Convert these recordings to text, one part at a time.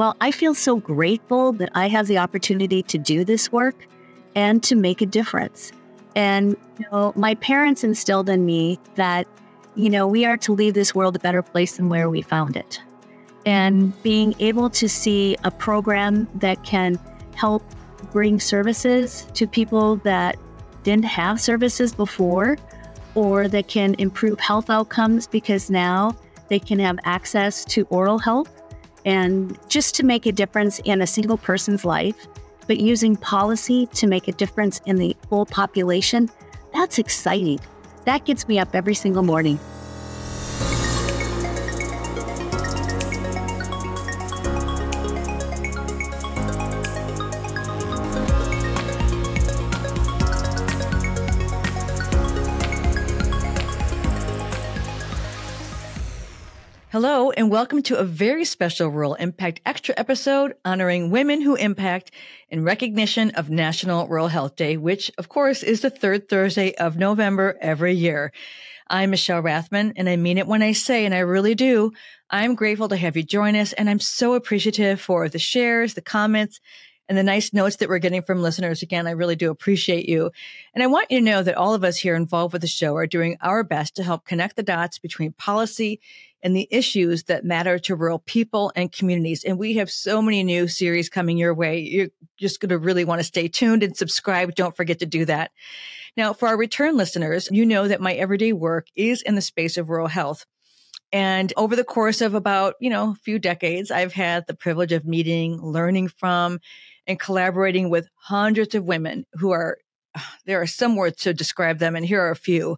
well, I feel so grateful that I have the opportunity to do this work and to make a difference. And you know, my parents instilled in me that, you know, we are to leave this world a better place than where we found it. And being able to see a program that can help bring services to people that didn't have services before or that can improve health outcomes because now they can have access to oral health and just to make a difference in a single person's life, but using policy to make a difference in the whole population, that's exciting. That gets me up every single morning. Hello, and welcome to a very special Rural Impact Extra episode honoring women who impact in recognition of National Rural Health Day, which, of course, is the third Thursday of November every year. I'm Michelle Rathman, and I mean it when I say, and I really do, I'm grateful to have you join us, and I'm so appreciative for the shares, the comments, and the nice notes that we're getting from listeners. Again, I really do appreciate you. And I want you to know that all of us here involved with the show are doing our best to help connect the dots between policy and the issues that matter to rural people and communities. And we have so many new series coming your way. You're just going to really want to stay tuned and subscribe. Don't forget to do that. Now, for our return listeners, you know that my everyday work is in the space of rural health. And over the course of about, you know, a few decades, I've had the privilege of meeting, learning from, and collaborating with hundreds of women who are, there are some words to describe them, and here are a few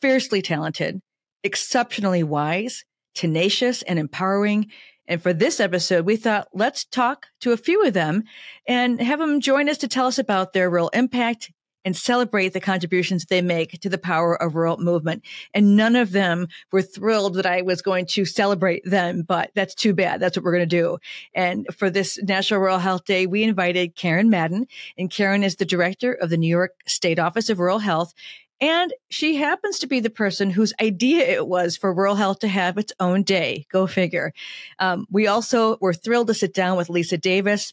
fiercely talented, exceptionally wise, tenacious and empowering. And for this episode, we thought let's talk to a few of them and have them join us to tell us about their real impact and celebrate the contributions they make to the power of rural movement. And none of them were thrilled that I was going to celebrate them, but that's too bad. That's what we're going to do. And for this National Rural Health Day, we invited Karen Madden, and Karen is the director of the New York State Office of Rural Health. And she happens to be the person whose idea it was for rural health to have its own day. Go figure. Um, we also were thrilled to sit down with Lisa Davis,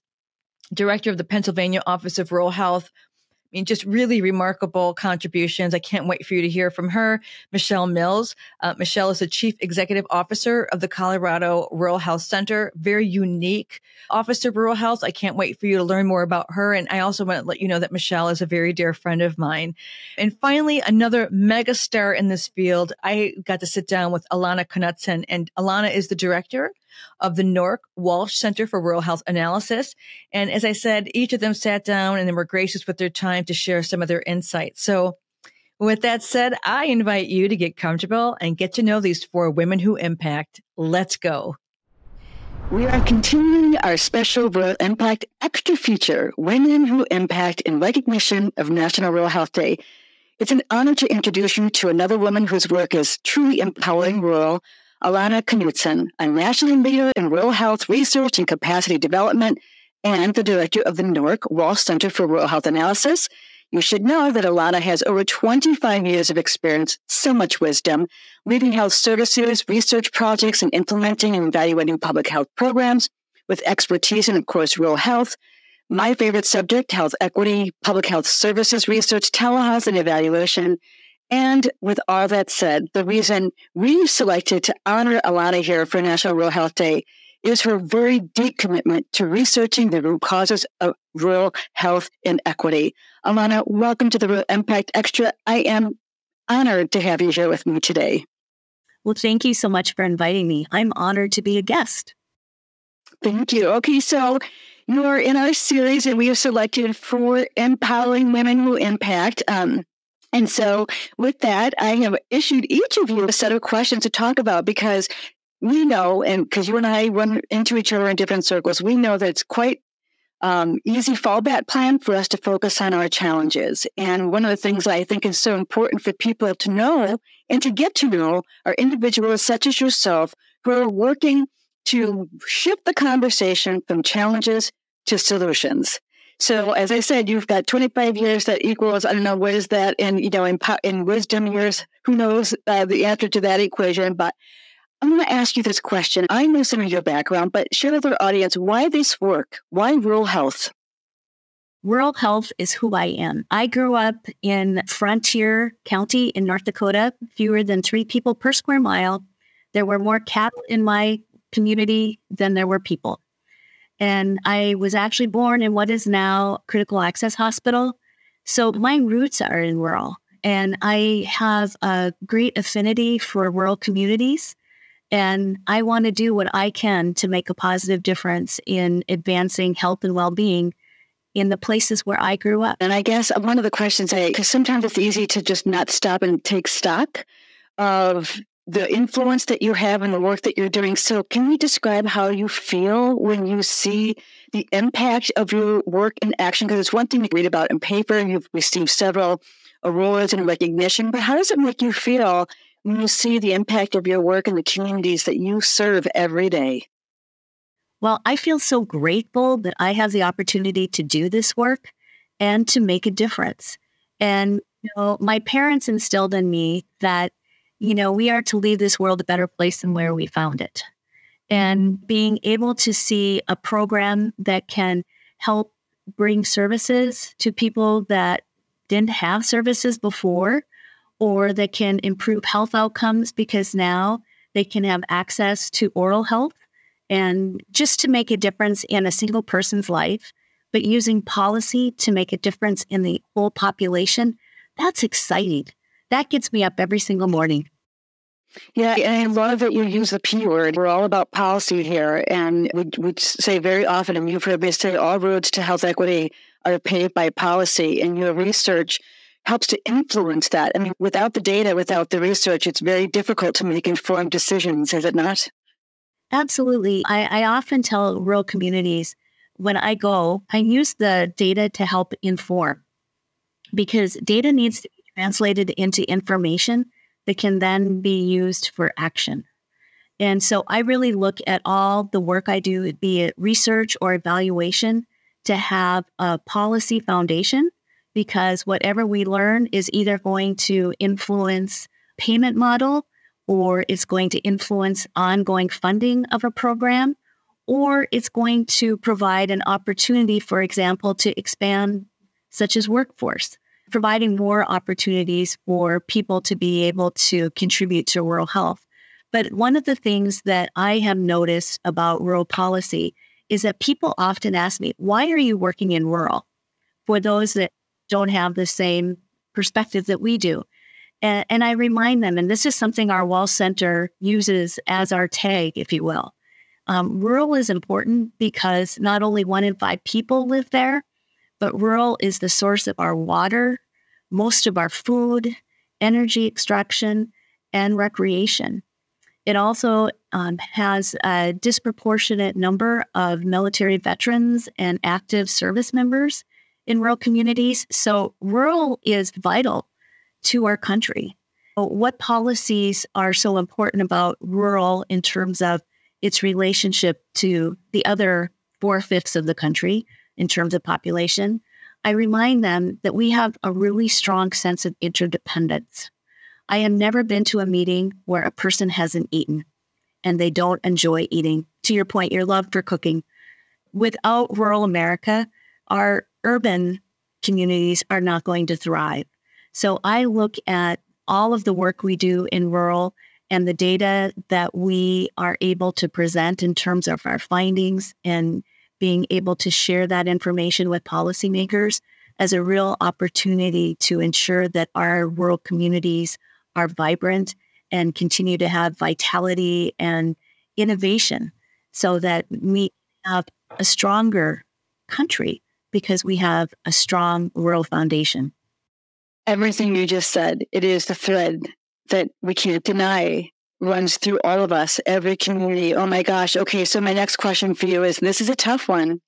director of the Pennsylvania Office of Rural Health, mean, just really remarkable contributions. I can't wait for you to hear from her. Michelle Mills. Uh, Michelle is the chief executive officer of the Colorado Rural Health Center. Very unique office of rural health. I can't wait for you to learn more about her. And I also want to let you know that Michelle is a very dear friend of mine. And finally, another mega star in this field. I got to sit down with Alana Knudson and Alana is the director of the NORC Walsh Center for Rural Health Analysis. And as I said, each of them sat down and they were gracious with their time to share some of their insights. So with that said, I invite you to get comfortable and get to know these four women who impact. Let's go. We are continuing our special Rural Impact Extra feature, Women Who Impact in recognition of National Rural Health Day. It's an honor to introduce you to another woman whose work is truly empowering rural Alana Knudson, a national leader in rural health research and capacity development, and the director of the NORC Walsh Center for Rural Health Analysis. You should know that Alana has over 25 years of experience, so much wisdom, leading health services, research projects, and implementing and evaluating public health programs with expertise in, of course, rural health. My favorite subject, health equity, public health services research, telehealth, and evaluation. And with all that said, the reason we selected to honor Alana here for National Rural Health Day is her very deep commitment to researching the root causes of rural health inequity. Alana, welcome to the Rural Impact Extra. I am honored to have you here with me today. Well, thank you so much for inviting me. I'm honored to be a guest. Thank you. Okay, so you are in our series, and we have selected four empowering women who impact. Um, and so, with that, I have issued each of you a set of questions to talk about because we know, and because you and I run into each other in different circles, we know that it's quite um, easy fallback plan for us to focus on our challenges. And one of the things I think is so important for people to know and to get to know are individuals such as yourself who are working to shift the conversation from challenges to solutions. So as I said, you've got 25 years that equals, I don't know, what is that in, you know, in, in wisdom years? Who knows uh, the answer to that equation? But I'm going to ask you this question. I know some of your background, but share with our audience why this work? Why rural health? Rural health is who I am. I grew up in Frontier County in North Dakota, fewer than three people per square mile. There were more cattle in my community than there were people. And I was actually born in what is now Critical Access Hospital. So my roots are in rural. And I have a great affinity for rural communities. And I want to do what I can to make a positive difference in advancing health and well being in the places where I grew up. And I guess one of the questions I, because sometimes it's easy to just not stop and take stock of the influence that you have in the work that you're doing. So, can you describe how you feel when you see the impact of your work in action? Because it's one thing to read about in paper, you've received several awards and recognition, but how does it make you feel when you see the impact of your work in the communities that you serve every day? Well, I feel so grateful that I have the opportunity to do this work and to make a difference. And you know, my parents instilled in me that you know, we are to leave this world a better place than where we found it. And being able to see a program that can help bring services to people that didn't have services before or that can improve health outcomes because now they can have access to oral health and just to make a difference in a single person's life, but using policy to make a difference in the whole population, that's exciting. That gets me up every single morning. Yeah, and I love that you use the P word. We're all about policy here. And we, we say very often, and you've heard me say, all roads to health equity are paved by policy. And your research helps to influence that. I mean, without the data, without the research, it's very difficult to make informed decisions, is it not? Absolutely. I, I often tell rural communities when I go, I use the data to help inform because data needs translated into information that can then be used for action. And so I really look at all the work I do, be it research or evaluation, to have a policy foundation because whatever we learn is either going to influence payment model or it's going to influence ongoing funding of a program or it's going to provide an opportunity for example to expand such as workforce providing more opportunities for people to be able to contribute to rural health. But one of the things that I have noticed about rural policy is that people often ask me, why are you working in rural? For those that don't have the same perspective that we do. And, and I remind them, and this is something our Walsh Center uses as our tag, if you will. Um, rural is important because not only one in five people live there, but rural is the source of our water, most of our food, energy extraction, and recreation. It also um, has a disproportionate number of military veterans and active service members in rural communities. So, rural is vital to our country. What policies are so important about rural in terms of its relationship to the other four fifths of the country? In terms of population, I remind them that we have a really strong sense of interdependence. I have never been to a meeting where a person hasn't eaten and they don't enjoy eating. To your point, your love for cooking. Without rural America, our urban communities are not going to thrive. So I look at all of the work we do in rural and the data that we are able to present in terms of our findings and being able to share that information with policymakers as a real opportunity to ensure that our rural communities are vibrant and continue to have vitality and innovation so that we have a stronger country because we have a strong rural foundation. Everything you just said, it is the thread that we can't deny runs through all of us, every community. Oh my gosh. Okay. So my next question for you is this is a tough one.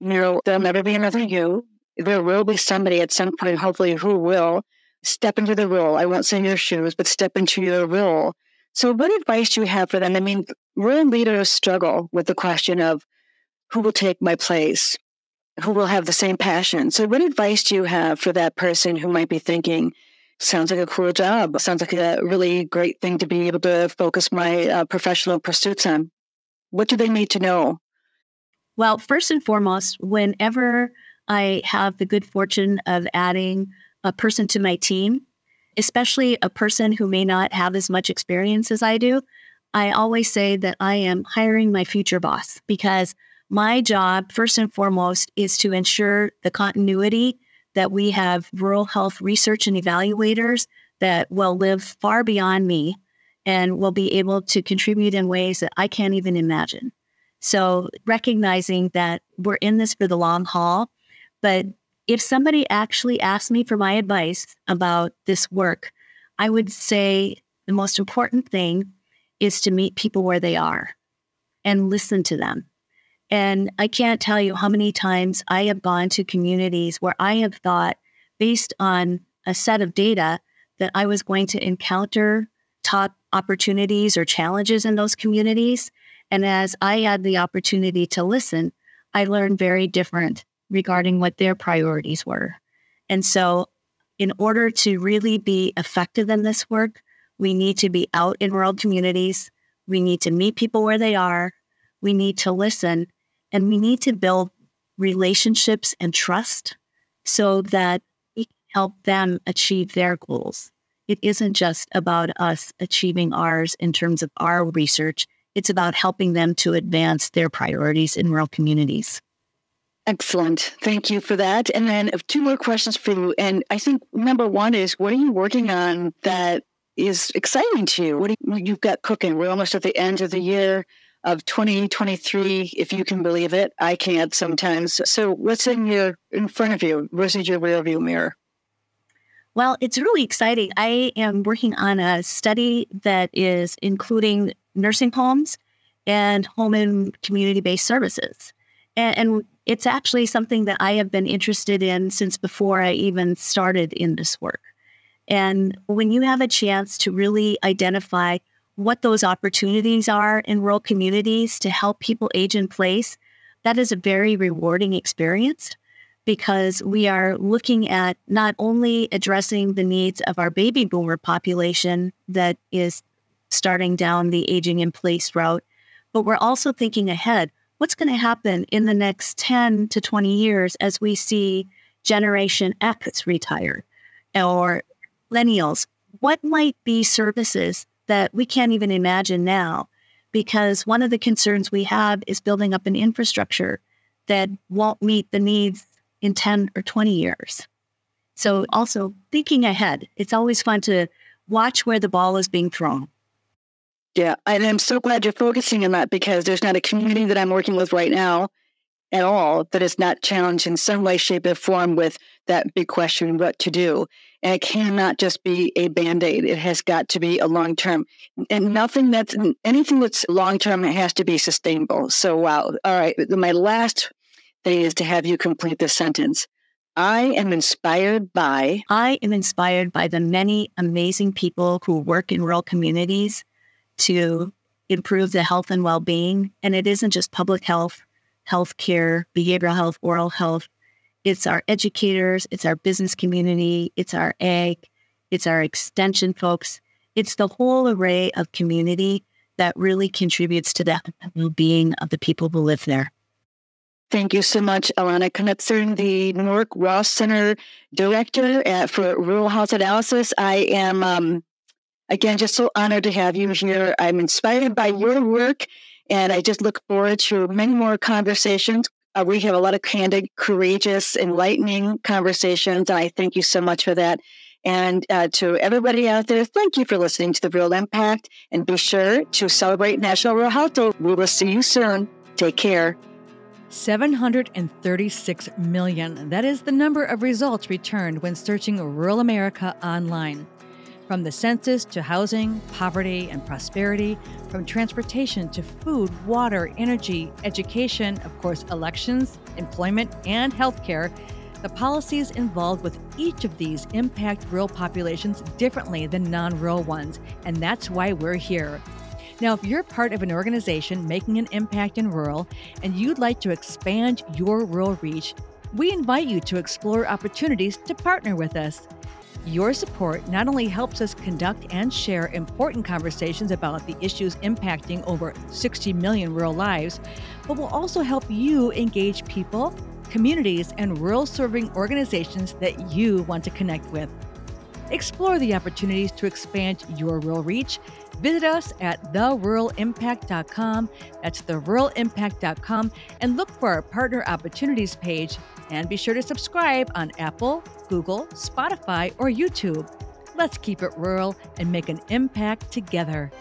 You know, there'll never be another you. There will be somebody at some point, hopefully, who will step into the role. I won't say your shoes, but step into your role. So what advice do you have for them? I mean, real leaders struggle with the question of who will take my place? Who will have the same passion? So what advice do you have for that person who might be thinking, Sounds like a cool job. Sounds like a really great thing to be able to focus my uh, professional pursuits on. What do they need to know? Well, first and foremost, whenever I have the good fortune of adding a person to my team, especially a person who may not have as much experience as I do, I always say that I am hiring my future boss because my job, first and foremost, is to ensure the continuity that we have rural health research and evaluators that will live far beyond me and will be able to contribute in ways that I can't even imagine. So, recognizing that we're in this for the long haul, but if somebody actually asked me for my advice about this work, I would say the most important thing is to meet people where they are and listen to them. And I can't tell you how many times I have gone to communities where I have thought, based on a set of data, that I was going to encounter top opportunities or challenges in those communities. And as I had the opportunity to listen, I learned very different regarding what their priorities were. And so, in order to really be effective in this work, we need to be out in rural communities. We need to meet people where they are. We need to listen and we need to build relationships and trust so that we can help them achieve their goals. It isn't just about us achieving ours in terms of our research, it's about helping them to advance their priorities in rural communities. Excellent. Thank you for that. And then uh, two more questions for you. And I think number one is what are you working on that is exciting to you? What do you, you've got cooking? We're almost at the end of the year of 2023, if you can believe it. I can't sometimes. So what's in your in front of you? What's in your rearview mirror? Well, it's really exciting. I am working on a study that is including nursing homes and home and community based services. And, and, it's actually something that I have been interested in since before I even started in this work. And when you have a chance to really identify what those opportunities are in rural communities to help people age in place, that is a very rewarding experience because we are looking at not only addressing the needs of our baby boomer population that is starting down the aging in place route, but we're also thinking ahead what's going to happen in the next 10 to 20 years as we see Generation X retire or millennials? What might be services that we can't even imagine now? Because one of the concerns we have is building up an infrastructure that won't meet the needs in 10 or 20 years. So, also thinking ahead, it's always fun to watch where the ball is being thrown. Yeah, and I'm so glad you're focusing on that because there's not a community that I'm working with right now at all that is not challenged in some way, shape, or form with that big question what to do. And it cannot just be a band aid. It has got to be a long term. And nothing that's anything that's long term has to be sustainable. So, wow. All right. My last thing is to have you complete this sentence. I am inspired by. I am inspired by the many amazing people who work in rural communities to improve the health and well being. And it isn't just public health, healthcare, behavioral health, oral health. It's our educators, it's our business community, it's our ag, it's our extension folks. It's the whole array of community that really contributes to the well being of the people who live there. Thank you so much, Alana Knudson, the NORC Walsh Center Director at, for Rural Health Analysis. I am, um, again, just so honored to have you here. I'm inspired by your work, and I just look forward to many more conversations uh, we have a lot of candid, courageous, enlightening conversations. And I thank you so much for that. And uh, to everybody out there, thank you for listening to The Rural Impact. And be sure to celebrate National Rural Health Day. We will see you soon. Take care. 736 million. That is the number of results returned when searching rural America online. From the census to housing, poverty, and prosperity, from transportation to food, water, energy, education, of course, elections, employment, and healthcare, the policies involved with each of these impact rural populations differently than non rural ones, and that's why we're here. Now, if you're part of an organization making an impact in rural and you'd like to expand your rural reach, we invite you to explore opportunities to partner with us. Your support not only helps us conduct and share important conversations about the issues impacting over 60 million rural lives, but will also help you engage people, communities, and rural serving organizations that you want to connect with. Explore the opportunities to expand your rural reach. Visit us at theruralimpact.com. That's theruralimpact.com and look for our partner opportunities page. And be sure to subscribe on Apple, Google, Spotify, or YouTube. Let's keep it rural and make an impact together.